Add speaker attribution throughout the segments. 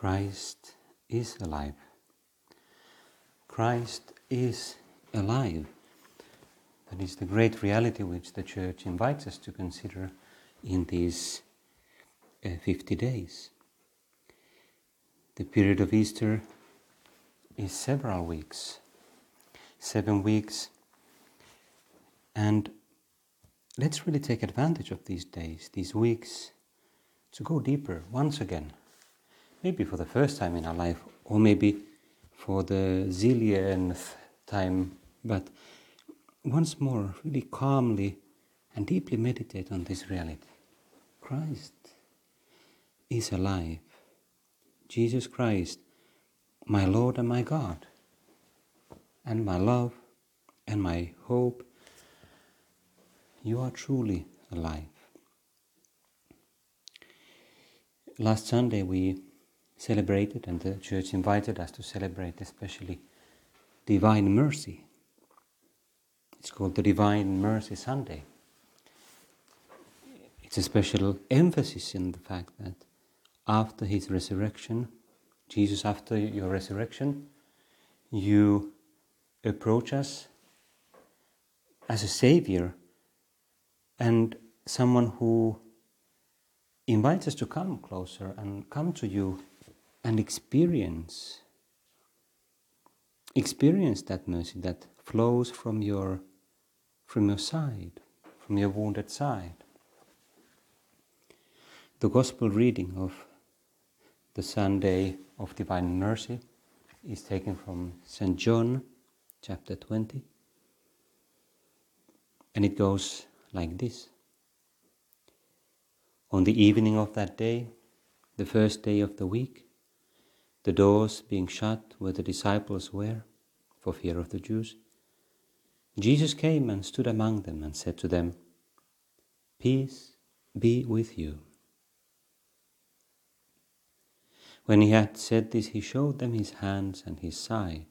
Speaker 1: Christ is alive. Christ is alive. That is the great reality which the Church invites us to consider in these uh, 50 days. The period of Easter is several weeks, seven weeks, and let's really take advantage of these days, these weeks, to go deeper once again. Maybe for the first time in our life, or maybe for the zillionth time, but once more, really calmly and deeply meditate on this reality. Christ is alive. Jesus Christ, my Lord and my God, and my love and my hope, you are truly alive. Last Sunday we celebrated, and the church invited us to celebrate especially Divine Mercy. It's called the Divine Mercy Sunday. It's a special emphasis in the fact that after his resurrection, Jesus, after your resurrection, you approach us as a savior and someone who invites us to come closer and come to you and experience experience that mercy that flows from your from your side from your wounded side. The gospel reading of the sunday of divine mercy is taken from st john chapter 20 and it goes like this. On the evening of that day the first day of the week the doors being shut where the disciples were, for fear of the Jews, Jesus came and stood among them and said to them, Peace be with you. When he had said this, he showed them his hands and his side.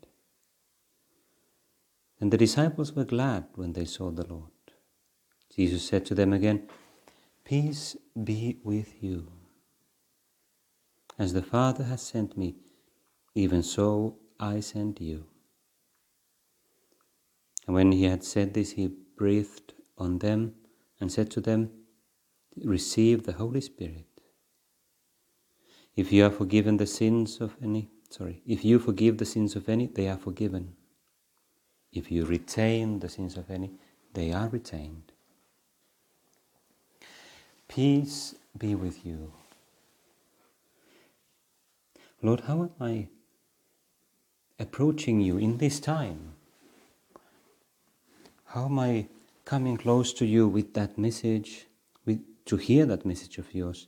Speaker 1: And the disciples were glad when they saw the Lord. Jesus said to them again, Peace be with you. As the Father has sent me, even so I send you. And when he had said this, he breathed on them and said to them, Receive the Holy Spirit. If you are forgiven the sins of any, sorry, if you forgive the sins of any, they are forgiven. If you retain the sins of any, they are retained. Peace be with you. Lord, how am I approaching you in this time? How am I coming close to you with that message, with, to hear that message of yours?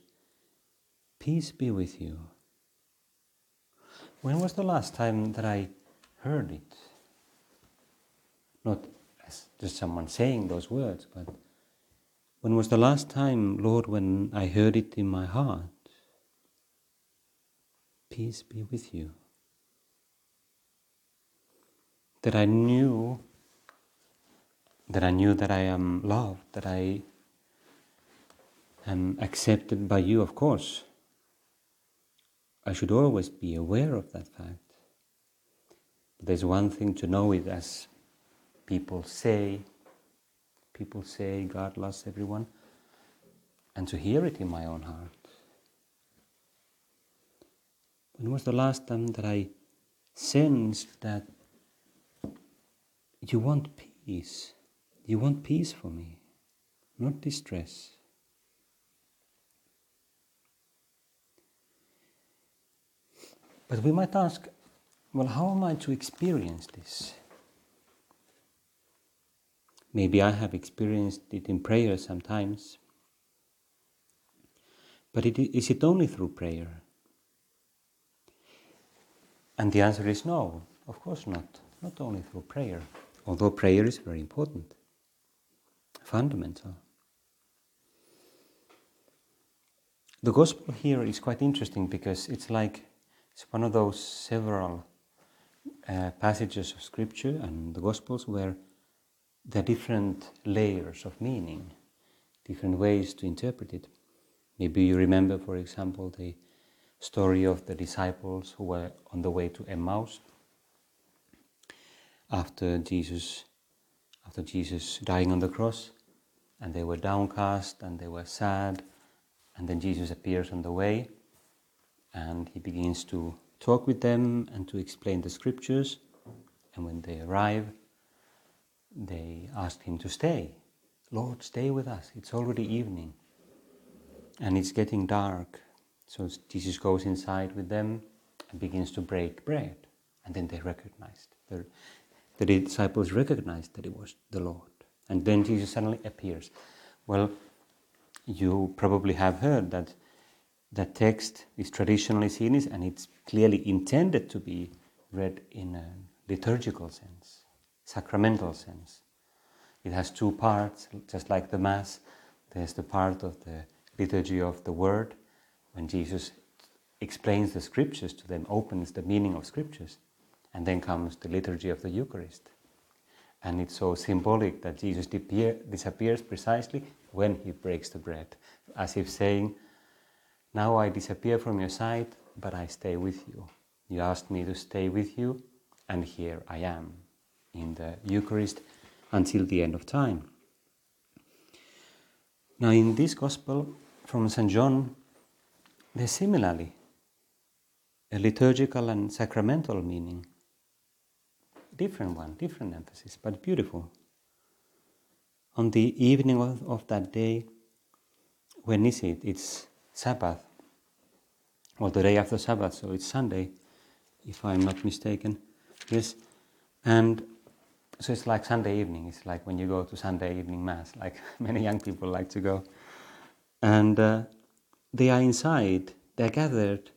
Speaker 1: Peace be with you. When was the last time that I heard it? Not as just someone saying those words, but when was the last time, Lord, when I heard it in my heart? Peace be with you. That I knew that I knew that I am loved, that I am accepted by you, of course. I should always be aware of that fact. But there's one thing to know it as people say, people say God loves everyone, and to hear it in my own heart. When was the last time that I sensed that you want peace? You want peace for me, not distress. But we might ask, well, how am I to experience this? Maybe I have experienced it in prayer sometimes. But it, is it only through prayer? And the answer is no, of course not. Not only through prayer, although prayer is very important, fundamental. The gospel here is quite interesting because it's like it's one of those several uh, passages of scripture and the gospels where there are different layers of meaning, different ways to interpret it. Maybe you remember, for example, the story of the disciples who were on the way to Emmaus after Jesus after Jesus dying on the cross and they were downcast and they were sad and then Jesus appears on the way and he begins to talk with them and to explain the scriptures and when they arrive they ask him to stay. Lord stay with us. It's already evening and it's getting dark so Jesus goes inside with them and begins to break bread. And then they recognized, the, the disciples recognized that it was the Lord. And then Jesus suddenly appears. Well, you probably have heard that that text is traditionally seen as, and it's clearly intended to be read in a liturgical sense, sacramental sense. It has two parts, just like the Mass. There's the part of the liturgy of the Word, when Jesus explains the scriptures to them, opens the meaning of scriptures, and then comes the liturgy of the Eucharist. And it's so symbolic that Jesus disappears precisely when he breaks the bread, as if saying, Now I disappear from your sight, but I stay with you. You asked me to stay with you, and here I am in the Eucharist until the end of time. Now, in this Gospel from St. John, there's similarly a liturgical and sacramental meaning. Different one, different emphasis, but beautiful. On the evening of, of that day, when is it? It's Sabbath, or the day after Sabbath, so it's Sunday, if I'm not mistaken. Yes, and so it's like Sunday evening. It's like when you go to Sunday evening mass, like many young people like to go, and uh, they are inside, they're gathered,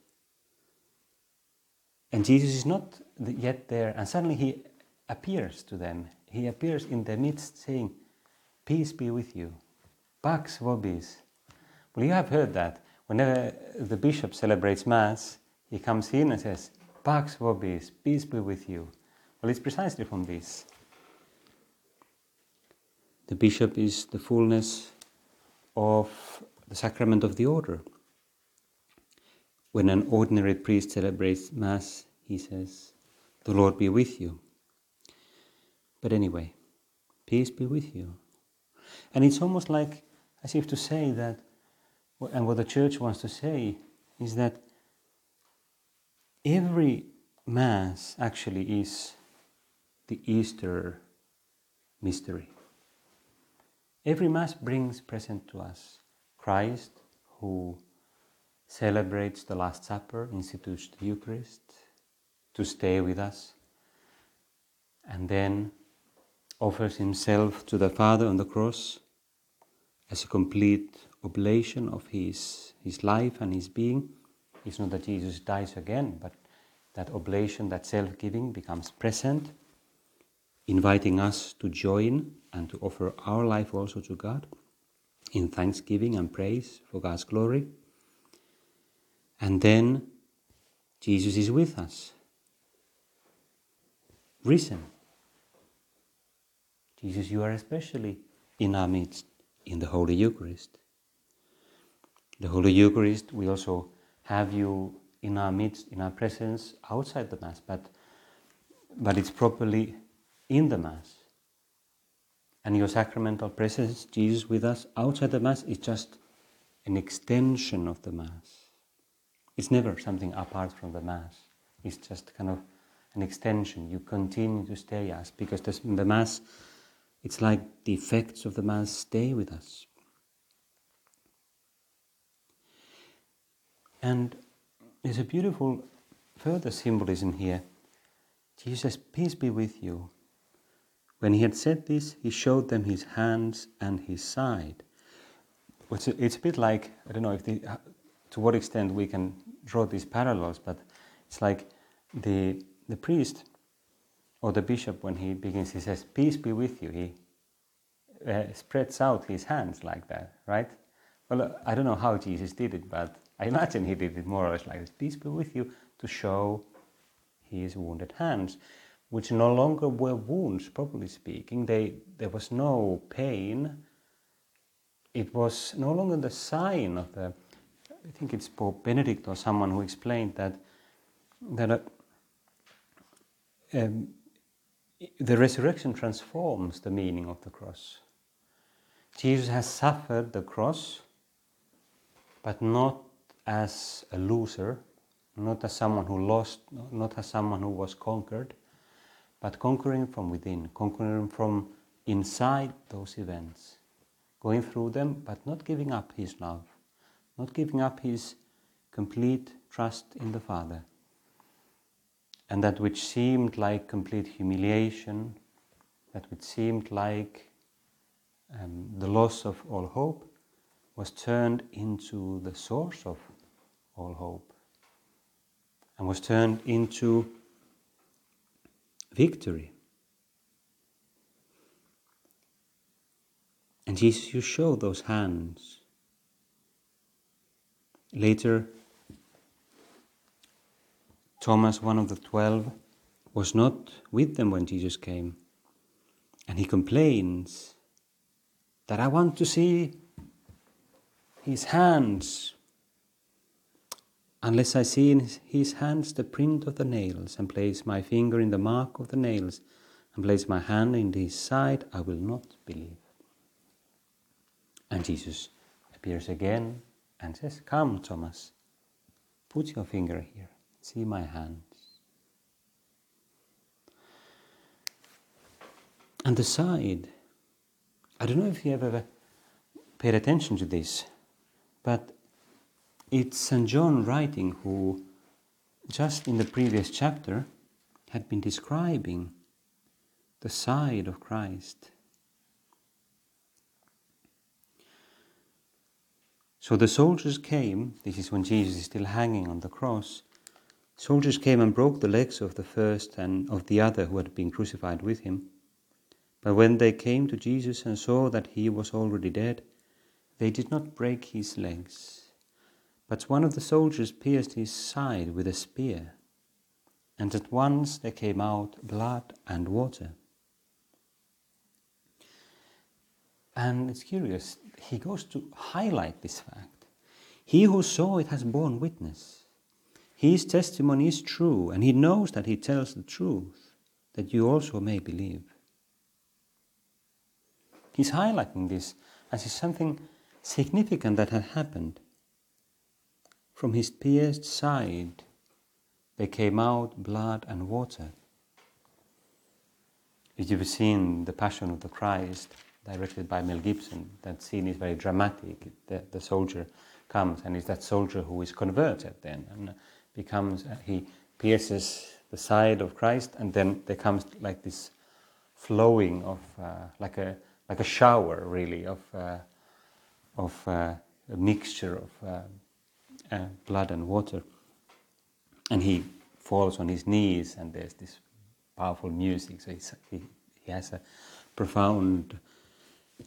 Speaker 1: and Jesus is not yet there, and suddenly he appears to them. He appears in their midst saying, Peace be with you. Pax vobis. Well, you have heard that. Whenever the bishop celebrates Mass, he comes in and says, Pax vobis, peace be with you. Well, it's precisely from this. The bishop is the fullness of the sacrament of the order. When an ordinary priest celebrates Mass, he says, The Lord be with you. But anyway, peace be with you. And it's almost like as if to say that, and what the church wants to say is that every Mass actually is the Easter mystery. Every Mass brings present to us Christ who celebrates the Last Supper, institutes the Eucharist to stay with us, and then offers himself to the Father on the cross as a complete oblation of his, his life and his being. It's not that Jesus dies again, but that oblation, that self giving becomes present, inviting us to join and to offer our life also to God in thanksgiving and praise for God's glory. And then Jesus is with us, risen. Jesus, you are especially in our midst in the Holy Eucharist. The Holy Eucharist, we also have you in our midst, in our presence outside the Mass, but, but it's properly in the Mass. And your sacramental presence, Jesus with us outside the Mass, is just an extension of the Mass. It's never something apart from the Mass. It's just kind of an extension. You continue to stay us because in the Mass, it's like the effects of the Mass stay with us. And there's a beautiful further symbolism here. Jesus Peace be with you. When he had said this, he showed them his hands and his side. It's a, it's a bit like, I don't know if the, to what extent we can draw these parallels, but it's like the, the priest or the bishop, when he begins, he says, Peace be with you. He uh, spreads out his hands like that, right? Well, uh, I don't know how Jesus did it, but I imagine he did it more or less like this Peace be with you to show his wounded hands, which no longer were wounds, properly speaking. They, there was no pain. It was no longer the sign of the, I think it's Pope Benedict or someone who explained that, that uh, um, the resurrection transforms the meaning of the cross. Jesus has suffered the cross, but not as a loser, not as someone who lost, not as someone who was conquered, but conquering from within, conquering from inside those events, going through them, but not giving up his love, not giving up his complete trust in the Father. And that which seemed like complete humiliation, that which seemed like um, the loss of all hope, was turned into the source of all hope and was turned into victory. And Jesus, you show those hands. Later, Thomas, one of the twelve, was not with them when Jesus came. And he complains that I want to see his hands. Unless I see in his hands the print of the nails, and place my finger in the mark of the nails, and place my hand in his side, I will not believe. And Jesus appears again and says, Come, Thomas, put your finger here. See my hands. And the side, I don't know if you have ever paid attention to this, but it's St. John writing who, just in the previous chapter, had been describing the side of Christ. So the soldiers came, this is when Jesus is still hanging on the cross, Soldiers came and broke the legs of the first and of the other who had been crucified with him. But when they came to Jesus and saw that he was already dead, they did not break his legs. But one of the soldiers pierced his side with a spear, and at once there came out blood and water. And it's curious, he goes to highlight this fact. He who saw it has borne witness. His testimony is true, and he knows that he tells the truth, that you also may believe. He's highlighting this as something significant that had happened. From his pierced side there came out blood and water. If you've seen The Passion of the Christ, directed by Mel Gibson, that scene is very dramatic. The, the soldier comes, and it's that soldier who is converted then. And becomes, uh, he pierces the side of Christ, and then there comes like this flowing of, uh, like, a, like a shower, really, of, uh, of uh, a mixture of uh, blood and water. And he falls on his knees, and there's this powerful music. So he, he has a profound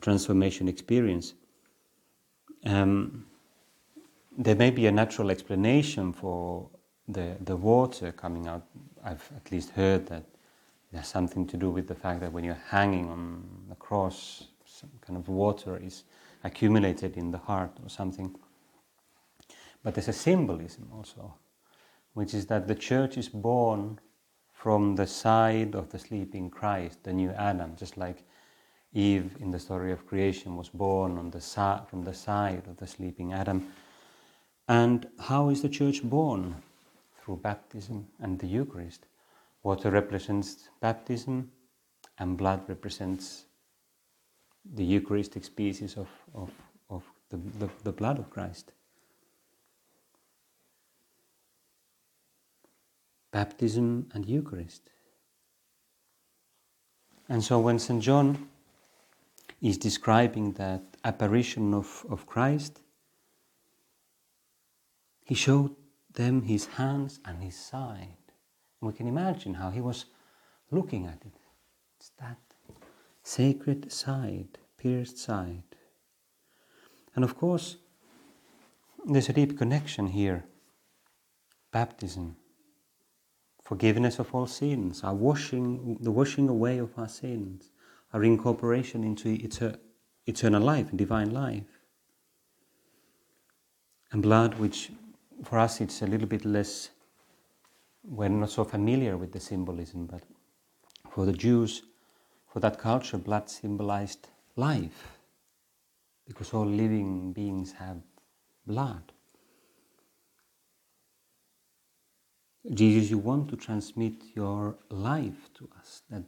Speaker 1: transformation experience. Um, there may be a natural explanation for the, the water coming out, I've at least heard that it has something to do with the fact that when you're hanging on the cross, some kind of water is accumulated in the heart or something. But there's a symbolism also, which is that the church is born from the side of the sleeping Christ, the new Adam, just like Eve in the story of creation was born on the si- from the side of the sleeping Adam. And how is the church born? through baptism and the Eucharist. Water represents baptism, and blood represents the Eucharistic species of, of, of the, the, the blood of Christ. Baptism and Eucharist. And so when St. John is describing that apparition of, of Christ, he showed them his hands and his side. And we can imagine how he was looking at it. It's that sacred side, pierced side. And of course, there's a deep connection here. Baptism, forgiveness of all sins, our washing, the washing away of our sins, our incorporation into eternal life, divine life. And blood, which for us it's a little bit less, we're not so familiar with the symbolism, but for the Jews, for that culture, blood symbolized life, because all living beings have blood. Jesus, you want to transmit your life to us, that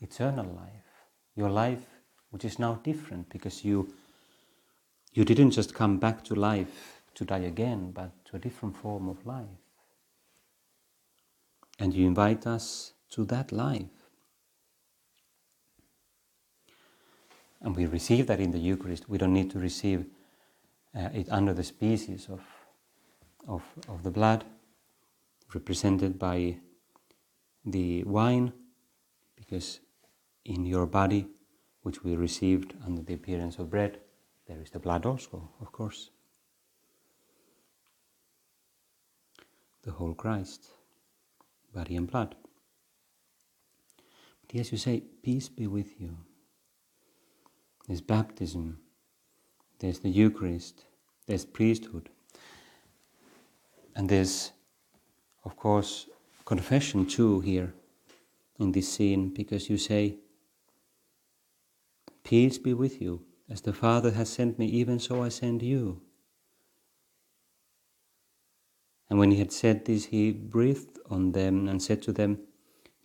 Speaker 1: eternal life, your life which is now different because you you didn't just come back to life to die again, but to a different form of life. And you invite us to that life. And we receive that in the Eucharist. We don't need to receive uh, it under the species of, of, of the blood, represented by the wine, because in your body, which we received under the appearance of bread, there is the blood also, of course. The whole Christ, body and blood. But yes, you say, Peace be with you. There's baptism, there's the Eucharist, there's priesthood, and there's, of course, confession too here in this scene because you say, Peace be with you. As the Father has sent me, even so I send you. And when he had said this, he breathed on them and said to them,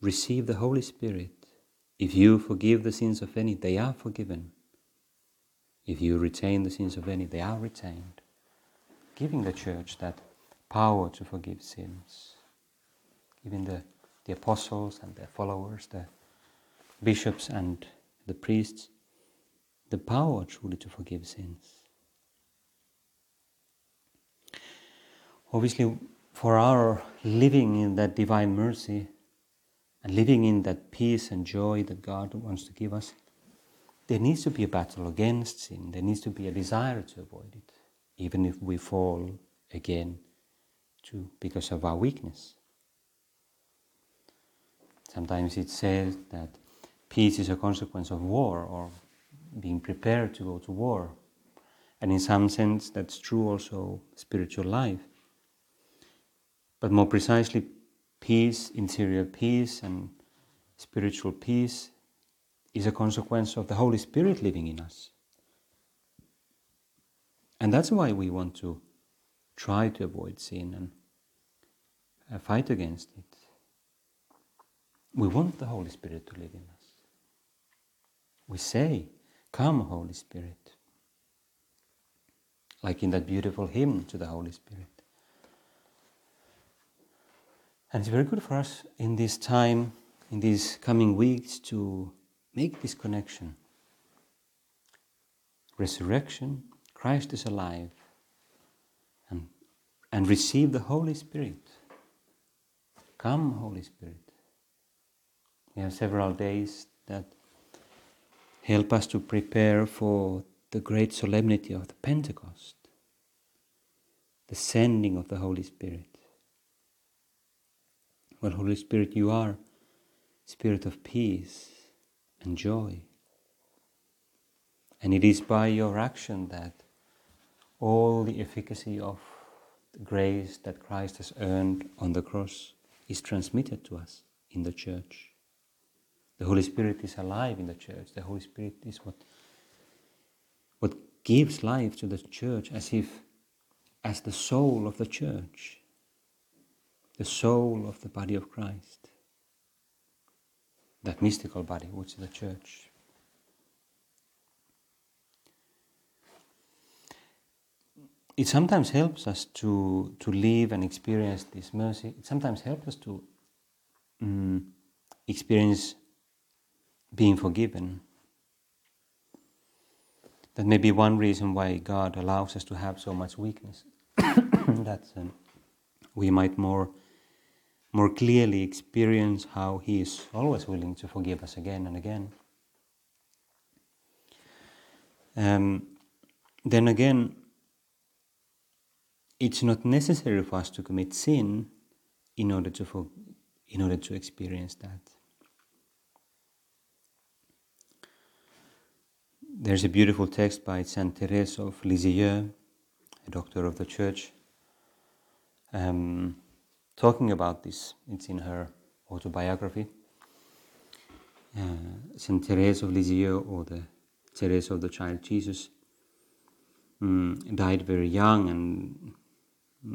Speaker 1: Receive the Holy Spirit. If you forgive the sins of any, they are forgiven. If you retain the sins of any, they are retained. Giving the church that power to forgive sins. Even the, the apostles and their followers, the bishops and the priests, the power truly to forgive sins. Obviously, for our living in that divine mercy and living in that peace and joy that God wants to give us, there needs to be a battle against sin. There needs to be a desire to avoid it, even if we fall again too, because of our weakness. Sometimes it says that peace is a consequence of war or being prepared to go to war. And in some sense, that's true also spiritual life. But more precisely, peace, interior peace, and spiritual peace is a consequence of the Holy Spirit living in us. And that's why we want to try to avoid sin and uh, fight against it. We want the Holy Spirit to live in us. We say, Come, Holy Spirit. Like in that beautiful hymn to the Holy Spirit. And it's very good for us in this time, in these coming weeks, to make this connection. Resurrection, Christ is alive, and receive the Holy Spirit. Come, Holy Spirit. We have several days that Help us to prepare for the great solemnity of the Pentecost, the sending of the Holy Spirit. Well, Holy Spirit, you are Spirit of peace and joy. And it is by your action that all the efficacy of the grace that Christ has earned on the cross is transmitted to us in the church. The Holy Spirit is alive in the church. The Holy Spirit is what, what gives life to the church as if as the soul of the church, the soul of the body of Christ, that mystical body which is the church. It sometimes helps us to, to live and experience this mercy. It sometimes helps us to um, experience being forgiven. That may be one reason why God allows us to have so much weakness. that um, we might more more clearly experience how He is always willing to forgive us again and again. Um, then again, it's not necessary for us to commit sin in order to for, in order to experience that. There's a beautiful text by Saint Therese of Lisieux, a doctor of the Church, um, talking about this. It's in her autobiography. Uh, Saint Therese of Lisieux, or the Therese of the Child Jesus, um, died very young and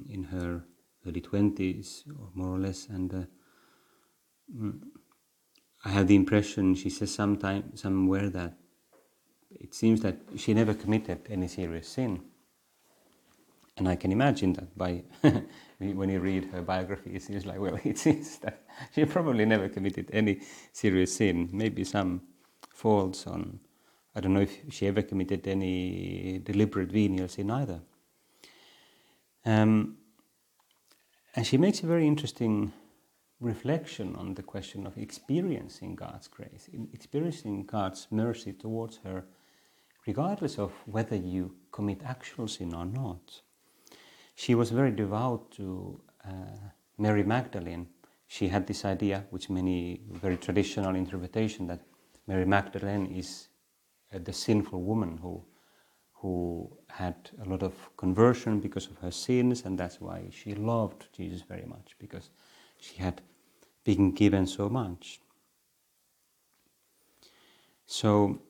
Speaker 1: in her early 20s, or more or less. And uh, mm, I have the impression, she says sometime, somewhere that it seems that she never committed any serious sin. And I can imagine that by when you read her biography, it seems like, well, it seems that she probably never committed any serious sin, maybe some faults on, I don't know if she ever committed any deliberate venial sin either. Um, and she makes a very interesting reflection on the question of experiencing God's grace, experiencing God's mercy towards her, regardless of whether you commit actual sin or not. She was very devout to uh, Mary Magdalene. She had this idea, which many very traditional interpretation, that Mary Magdalene is uh, the sinful woman who who had a lot of conversion because of her sins, and that's why she loved Jesus very much, because she had been given so much. So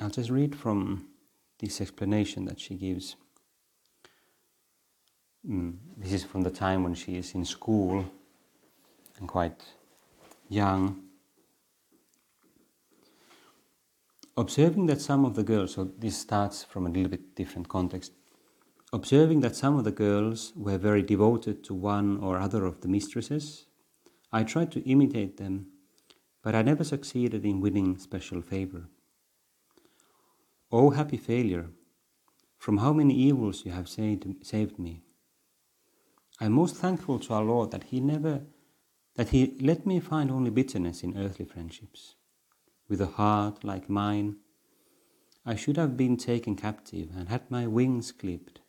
Speaker 1: I'll just read from this explanation that she gives. Mm, this is from the time when she is in school and quite young. Observing that some of the girls, so this starts from a little bit different context, observing that some of the girls were very devoted to one or other of the mistresses, I tried to imitate them, but I never succeeded in winning special favor. Oh, happy failure, from how many evils you have saved me. I am most thankful to our Lord that He never that He let me find only bitterness in earthly friendships with a heart like mine, I should have been taken captive and had my wings clipped.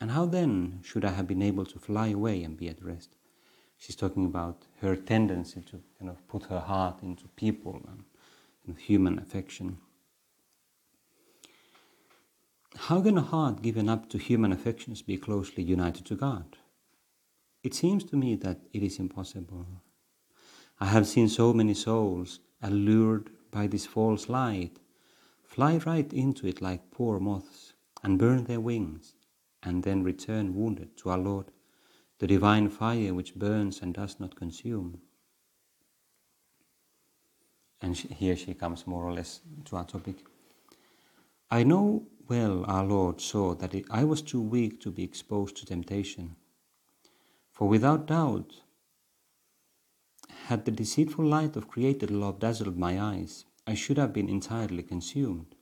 Speaker 1: And how then should I have been able to fly away and be at rest? She's talking about her tendency to kind of put her heart into people and, and human affection. How can a heart given up to human affections be closely united to God? It seems to me that it is impossible. I have seen so many souls allured by this false light, fly right into it like poor moths and burn their wings, and then return wounded to our Lord, the divine fire which burns and does not consume. And here she comes more or less to our topic. I know well our Lord saw that I was too weak to be exposed to temptation. For without doubt, had the deceitful light of created love dazzled my eyes, I should have been entirely consumed.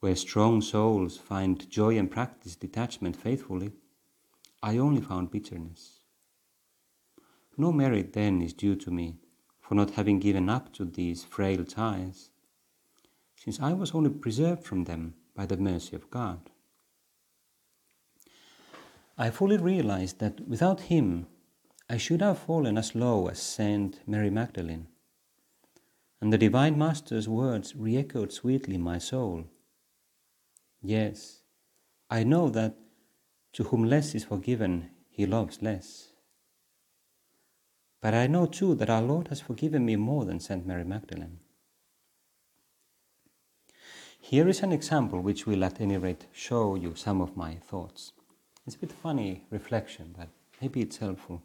Speaker 1: Where strong souls find joy and practice detachment faithfully, I only found bitterness. No merit then is due to me for not having given up to these frail ties, since I was only preserved from them by the mercy of God. I fully realized that without Him I should have fallen as low as Saint Mary Magdalene. And the Divine Master's words re echoed sweetly in my soul. Yes, I know that to whom less is forgiven, he loves less. But I know too that our Lord has forgiven me more than Saint Mary Magdalene. Here is an example which will at any rate show you some of my thoughts. It's a bit funny reflection, but maybe it's helpful.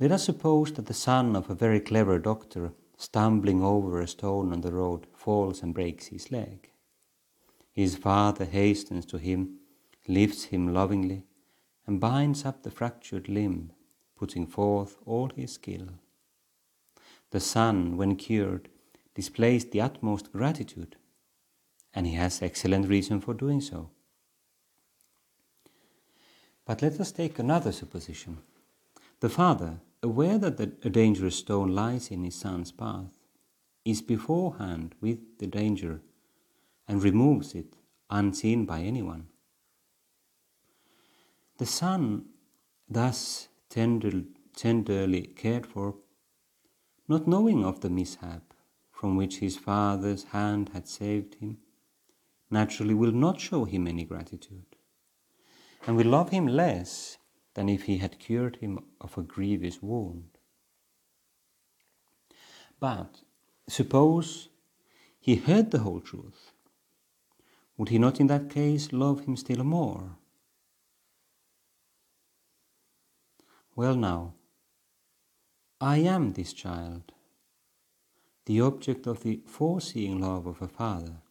Speaker 1: Let us suppose that the son of a very clever doctor, stumbling over a stone on the road, falls and breaks his leg. His father hastens to him, lifts him lovingly, and binds up the fractured limb, putting forth all his skill. The son, when cured, displays the utmost gratitude, and he has excellent reason for doing so. But let us take another supposition. The father, aware that a dangerous stone lies in his son's path, is beforehand with the danger and removes it unseen by anyone. The son, thus tender, tenderly cared for, not knowing of the mishap from which his father's hand had saved him, naturally will not show him any gratitude, and will love him less than if he had cured him of a grievous wound. But suppose he heard the whole truth, would he not in that case love him still more? Well, now, I am this child, the object of the foreseeing love of a father,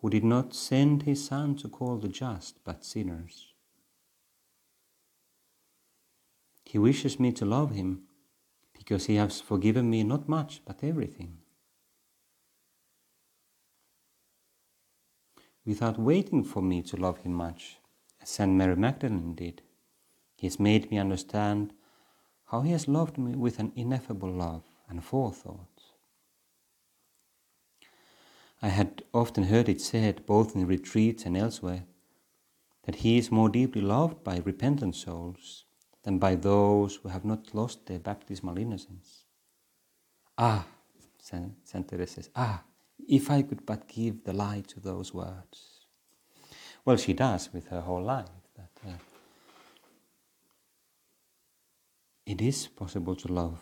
Speaker 1: who did not send his son to call the just but sinners. He wishes me to love him because he has forgiven me not much but everything. Without waiting for me to love him much, as St. Mary Magdalene did, he has made me understand how He has loved me with an ineffable love and forethought. I had often heard it said, both in retreats and elsewhere, that He is more deeply loved by repentant souls than by those who have not lost their baptismal innocence. Ah, Saint Teresa says, ah, if I could but give the lie to those words. Well, she does with her whole life. That, uh, it is possible to love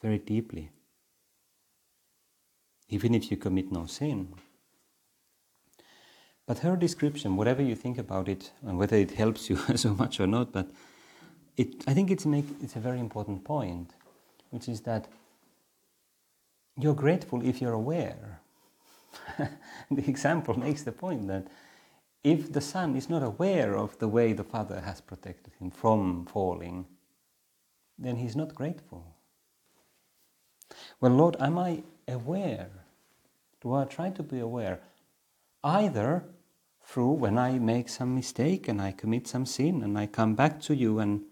Speaker 1: very deeply, even if you commit no sin. But her description, whatever you think about it, and whether it helps you so much or not, but it, I think it's, make, it's a very important point, which is that you're grateful if you're aware. the example makes the point that if the son is not aware of the way the father has protected him from falling, then he's not grateful. Well, Lord, am I aware? Do I try to be aware? Either through when I make some mistake and I commit some sin and I come back to you and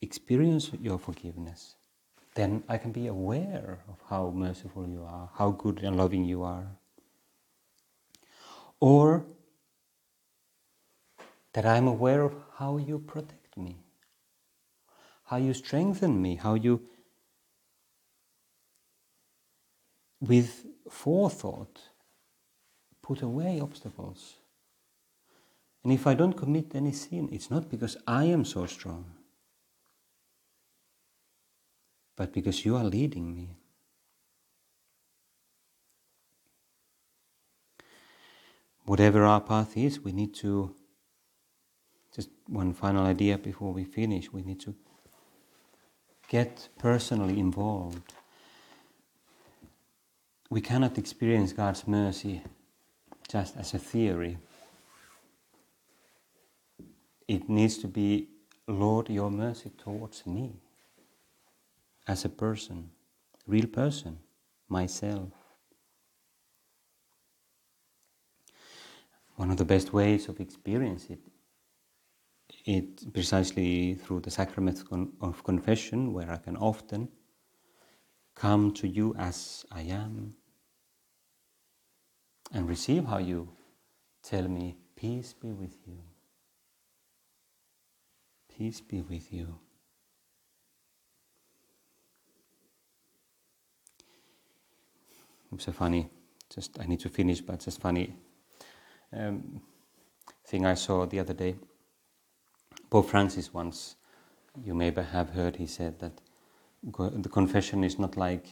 Speaker 1: experience your forgiveness, then I can be aware of how merciful you are, how good and loving you are. Or that I'm aware of how you protect me how you strengthen me, how you, with forethought, put away obstacles. And if I don't commit any sin, it's not because I am so strong, but because you are leading me. Whatever our path is, we need to, just one final idea before we finish, we need to get personally involved. We cannot experience God's mercy just as a theory. It needs to be, Lord, your mercy towards me as a person, real person, myself. One of the best ways of experiencing it it precisely through the sacrament of confession, where I can often come to you as I am and receive how you tell me, Peace be with you. Peace be with you. It's a funny, just I need to finish, but just funny um, thing I saw the other day. Pope Francis once, you may have heard, he said that the confession is not like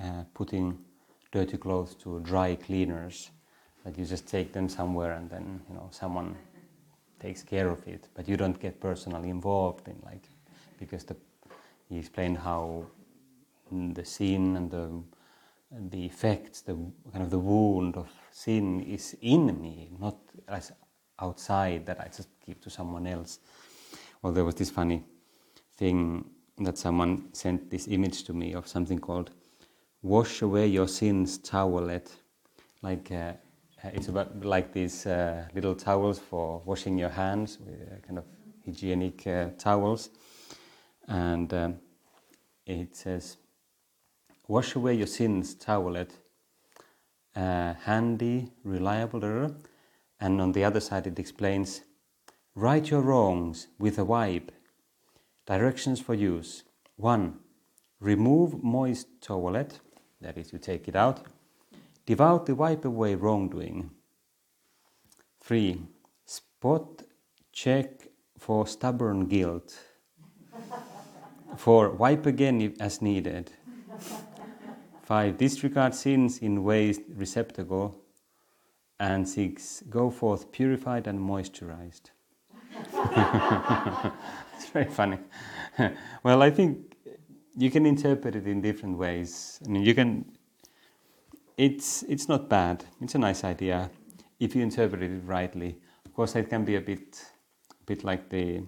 Speaker 1: uh, putting dirty clothes to dry cleaners, that you just take them somewhere and then you know someone takes care of it, but you don't get personally involved in like because the, he explained how the sin and the the effects, the kind of the wound of sin is in me, not as outside that I just give to someone else. Well, there was this funny thing that someone sent this image to me of something called "Wash away your sins towelette," like uh, uh, it's about like these uh, little towels for washing your hands, with, uh, kind of hygienic uh, towels, and um, it says, "Wash away your sins, towelette." Uh, handy, reliable, and on the other side it explains, "Right your wrongs with a wipe." Directions for use: one, remove moist towelette, that is, you take it out. Devoutly wipe away wrongdoing. Three, spot check for stubborn guilt. Four, wipe again if, as needed. Five, disregard sins in waste receptacle. And six, go forth purified and moisturized. it's very funny. well, I think you can interpret it in different ways. I mean, you can. It's it's not bad. It's a nice idea if you interpret it rightly. Of course, it can be a bit, bit like the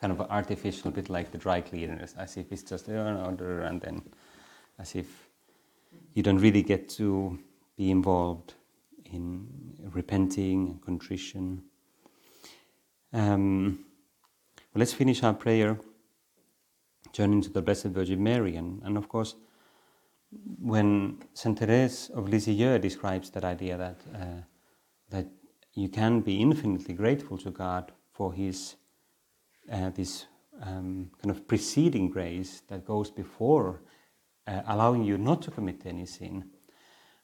Speaker 1: kind of artificial, bit like the dry cleaners, as if it's just an order, and then as if you don't really get to be involved in repenting and contrition. Um, well, let's finish our prayer, turning to the Blessed Virgin Mary, and, and of course, when Saint Therese of Lisieux describes that idea that uh, that you can be infinitely grateful to God for His uh, this um, kind of preceding grace that goes before uh, allowing you not to commit any sin.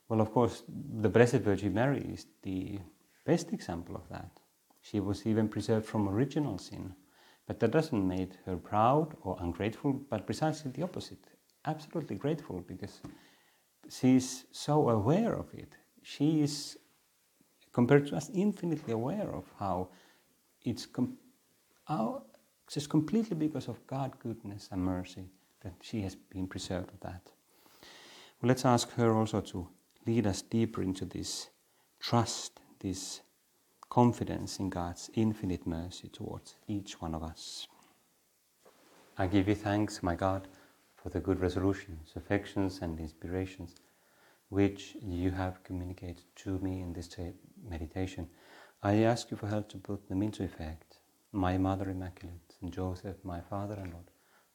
Speaker 1: Well, of course, the Blessed Virgin Mary is the best example of that. She was even preserved from original sin. But that doesn't make her proud or ungrateful, but precisely the opposite. Absolutely grateful because she's so aware of it. She is, compared to us, infinitely aware of how it's com- how, just completely because of God's goodness and mercy that she has been preserved of that. Well, let's ask her also to lead us deeper into this trust, this confidence in God's infinite mercy towards each one of us. I give you thanks, my God, for the good resolutions, affections, and inspirations which you have communicated to me in this meditation. I ask you for help to put them into effect. My Mother Immaculate, and Joseph, my Father and Lord,